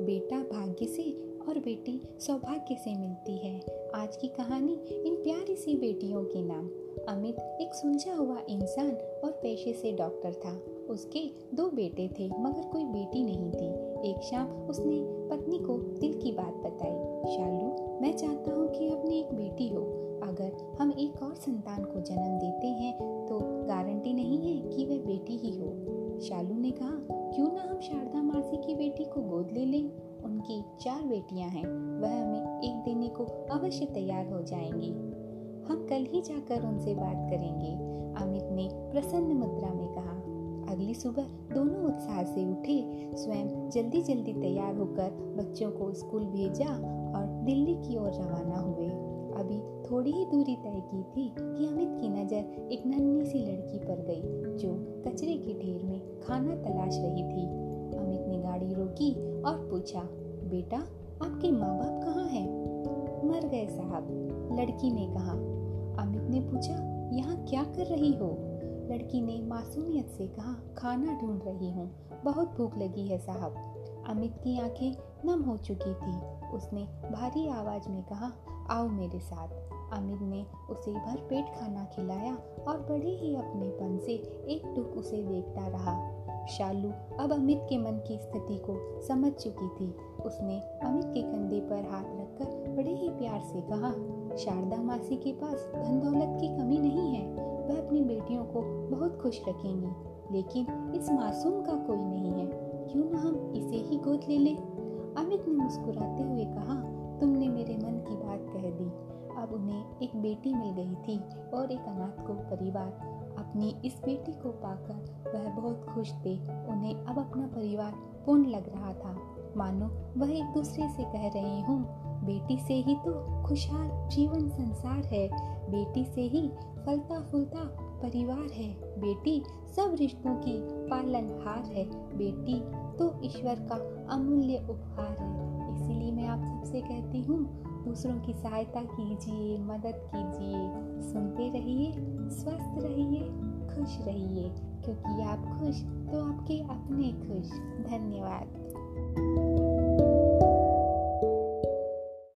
बेटा भाग्य से और बेटी सौभाग्य से मिलती है। आज की कहानी इन प्यारी सी बेटियों के नाम। अमित एक सुलझा हुआ इंसान और पेशे से डॉक्टर था। उसके दो बेटे थे, मगर कोई बेटी नहीं थी। एक शाम उसने पत्नी को दिल की बात बताई। शालू, मैं चाहता हूँ कि अपनी एक बेटी हो। अगर हम एक और संतान को जन्म देते क्यों ना हम शारदा मासी की बेटी को गोद ले लें? उनकी चार बेटियाँ हैं। वह हमें एक देने को अवश्य तैयार हो जाएँगी। हम कल ही जाकर उनसे बात करेंगे, अमित ने प्रसन्न मुद्रा में कहा। अगली सुबह दोनों उत्साह से उठे, स्वयं जल्दी जल्दी तैयार होकर बच्चों को स्कूल भेजा और दिल्ली की ओर रवाना हुए। अभी थोड़ी ही दूरी तय की थी कि अमित की नज़र एक नन्ही सी लड़की पर गई, जो कचरे के ढेर में खाना तलाश रही थी। अमित ने गाड़ी रोकी और पूछा, बेटा, आपके माँ बाप कहाँ हैं? मर गए साहब, लड़की ने कहा। अमित ने पूछा, यहाँ क्या कर रही हो? लड़की ने मासूमियत से कहा, खाना ढूंढ रही हूँ, बहुत भूख लगी है साहब। अमित की आँखें नम हो चुकी थी। उसने भारी आवाज़ में कहा, आओ मेरे साथ। अमित ने उसे भर पेट खाना खिलाया और बड़े ही अपनेपन से एक टुक उसे देखता रहा। शालू अब अमित के मन की स्थिति को समझ चुकी थी। उसने अमित के कंधे पर हाथ रखकर बड़े ही प्यार से कहा, शारदा मासी के पास धन दौलत की कमी नहीं है। वह अपनी बेटियों को बहुत खुश रखेंगी, लेकिन इस मासूम का कोई नहीं है ही। गोद ले लें। अमित ने मुस्कुराते हुए कहा, तुमने मेरे मन की बात कह दी। अब उन्हें एक बेटी मिल गई थी और एक अनाथ को परिवार। अपनी इस बेटी को पाकर वह बहुत खुश थे। उन्हें अब अपना परिवार पूर्ण लग रहा था। मानो वह एक दूसरे से कह रहे हों, बेटी से ही तो खुशहाल जीवन संसार है। बेटी से ही फलता फूलता परिवार है। बेटी सब रिश्तों की पालनहार है। बेटी तो ईश्वर का अमूल्य उपहार है। इसीलिए मैं आप सबसे कहती हूँ, दूसरों की सहायता कीजिए, मदद कीजिए, सुनते रहिए, स्वस्थ रहिए, खुश रहिए, क्योंकि आप खुश तो आपके अपने खुश। धन्यवाद।